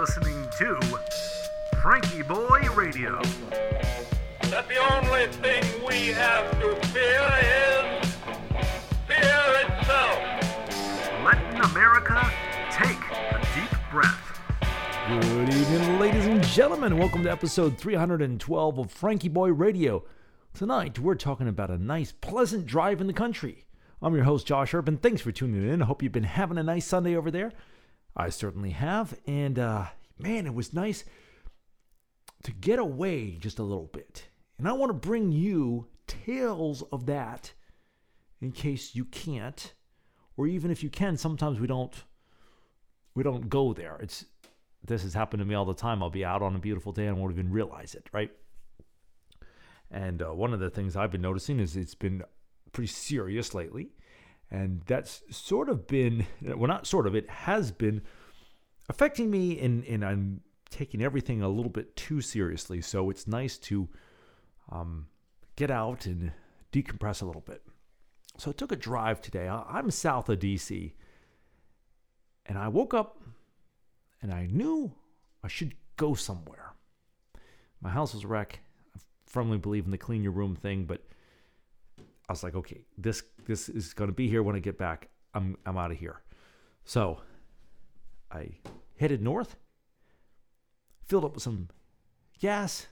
listening to FrankieBoi Radio. that the only thing we have to fear is fear itself. Letting America take a deep breath. Good evening, ladies and gentlemen. Welcome to episode 312 of FrankieBoi Radio. Tonight, we're talking about a nice, pleasant drive in the country. I'm your host, Josh Urban. Thanks for tuning in. I hope you've been having a nice Sunday over there. I certainly have. And uh, man, it was nice to get away just a little bit. And I want to bring you tales of that in case you can't, or even if you can, sometimes we don't we don't go there. It's this has happened to me all the time. I'll be out on a beautiful day and won't even realize it, right? And uh, one of the things I've been noticing is it's been pretty serious lately. And that's sort of been, well, not sort of, it has been affecting me, and, I'm taking everything a little bit too seriously. So it's nice to um, get out and decompress a little bit. So I took a drive today. I'm south of DC. And I woke up and I knew I should go somewhere. My house was a wreck. I firmly believe in the clean your room thing, but I was like, okay, this this is going to be here when I get back. I'm I'm out of here. So I headed north, filled up with some gas,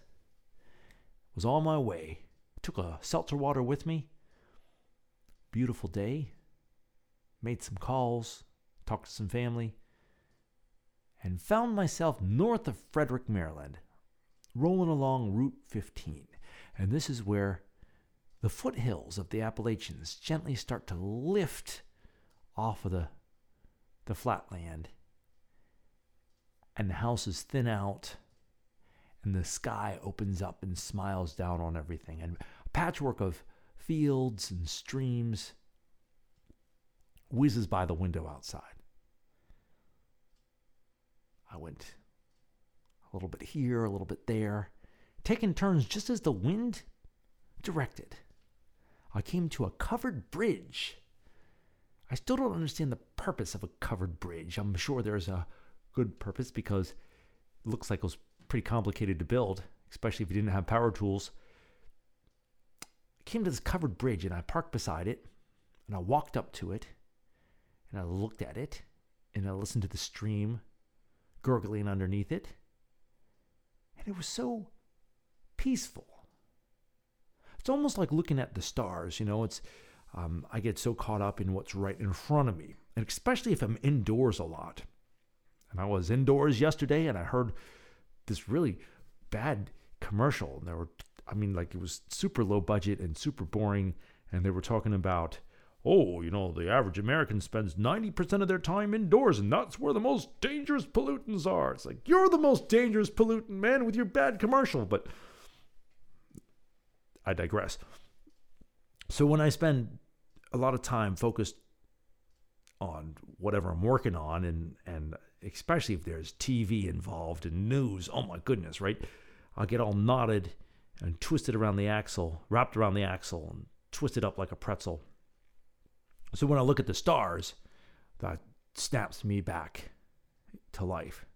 was on my way. Took a seltzer water with me. Beautiful day. Made some calls, talked to some family, and found myself north of Frederick, Maryland, rolling along Route 15. And this is where the foothills of the Appalachians gently start to lift off of the, the flatland, and the houses thin out, and the sky opens up and smiles down on everything, and a patchwork of fields and streams whizzes by the window outside. I went a little bit here, a little bit there, taking turns just as the wind directed. I came to a covered bridge. I still don't understand the purpose of a covered bridge. I'm sure there's a good purpose because it looks like it was pretty complicated to build, especially if you didn't have power tools. I came to this covered bridge and I parked beside it and I walked up to it and I looked at it and I listened to the stream gurgling underneath it. And it was so peaceful. It's almost like looking at the stars, you know, it's um, I get so caught up in what's right in front of me, and especially if I'm indoors a lot. And I was indoors yesterday and I heard this really bad commercial. And there were, I mean, like it was super low budget and super boring. And they were talking about, oh, you know, the average American spends 90% of their time indoors, and that's where the most dangerous pollutants are. It's like, you're the most dangerous pollutant, man, with your bad commercial. But I digress. So when I spend a lot of time focused on whatever I'm working on, and and especially if there's TV involved and news, oh my goodness, right? I'll get all knotted and twisted around the axle, wrapped around the axle, and twisted up like a pretzel. So when I look at the stars, that snaps me back to life.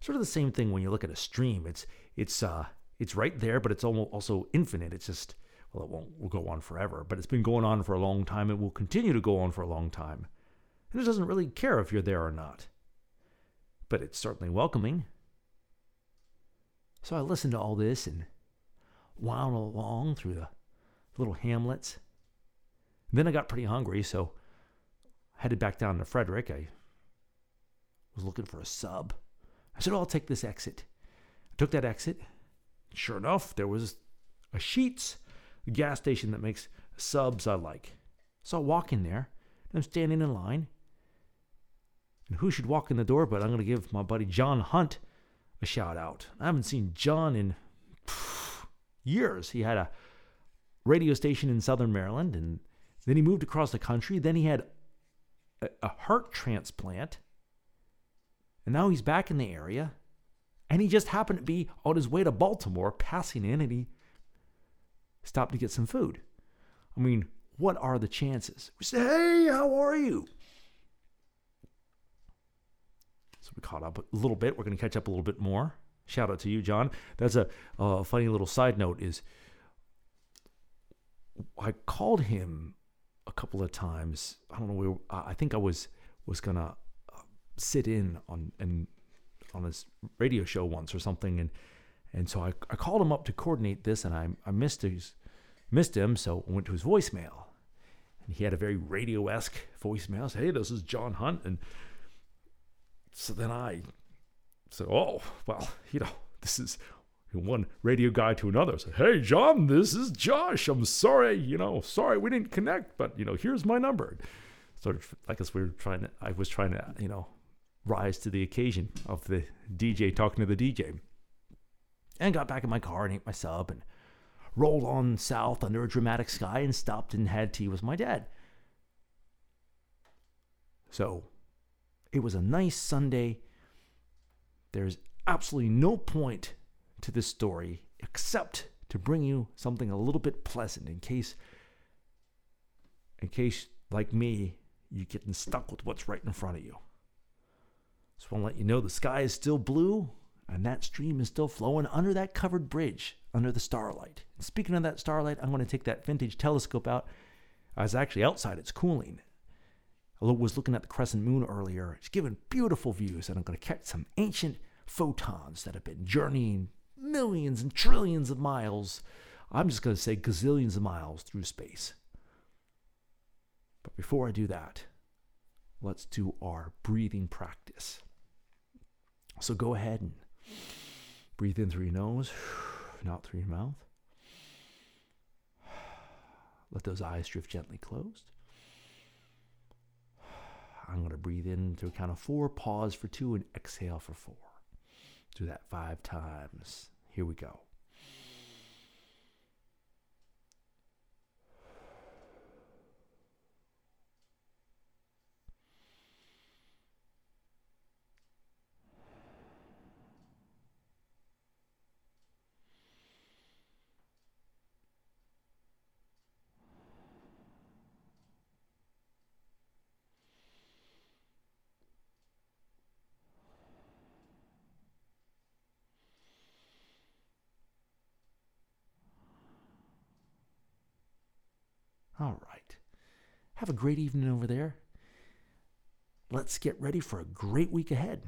Sort of the same thing when you look at a stream. It's it's uh it's right there, but it's also infinite. It's just well, it won't will go on forever, but it's been going on for a long time. It will continue to go on for a long time, and it doesn't really care if you're there or not. But it's certainly welcoming. So I listened to all this and wound along through the little hamlets. Then I got pretty hungry, so I headed back down to Frederick. I was looking for a sub. I said, oh, I'll take this exit. I took that exit. Sure enough, there was a Sheets, a gas station that makes subs I like. So I walk in there, and I'm standing in line. And who should walk in the door but I'm going to give my buddy John Hunt a shout out. I haven't seen John in years. He had a radio station in Southern Maryland, and then he moved across the country. Then he had a heart transplant, and now he's back in the area. And he just happened to be on his way to Baltimore, passing in, and he stopped to get some food. I mean, what are the chances? We say, hey, how are you? So we caught up a little bit. We're going to catch up a little bit more. Shout out to you, John. That's a uh, funny little side note. Is I called him a couple of times. I don't know. We were, I think I was was gonna uh, sit in on and on his radio show once or something, and and so I, I called him up to coordinate this, and I I missed his missed him, so I went to his voicemail, and he had a very radio esque voicemail. Said, "Hey, this is John Hunt," and so then I said, "Oh, well, you know, this is." One radio guy to another said, "Hey, John, this is Josh. I'm sorry, you know, sorry we didn't connect, but you know, here's my number." Sort of, I guess we were trying to. I was trying to, you know, rise to the occasion of the DJ talking to the DJ. And got back in my car and ate my sub and rolled on south under a dramatic sky and stopped and had tea with my dad. So it was a nice Sunday. There's absolutely no point to this story except to bring you something a little bit pleasant in case in case like me you're getting stuck with what's right in front of you. Just want to let you know the sky is still blue and that stream is still flowing under that covered bridge under the starlight. And speaking of that starlight, I'm going to take that vintage telescope out. I was actually outside, it's cooling. I was looking at the crescent moon earlier. It's giving beautiful views, and I'm going to catch some ancient photons that have been journeying millions and trillions of miles. I'm just going to say gazillions of miles through space. But before I do that, let's do our breathing practice. So go ahead and breathe in through your nose, not through your mouth. Let those eyes drift gently closed. I'm going to breathe in through a count of four, pause for two, and exhale for four. Do that five times. Here we go. All right. Have a great evening over there. Let's get ready for a great week ahead.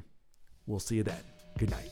We'll see you then. Good night.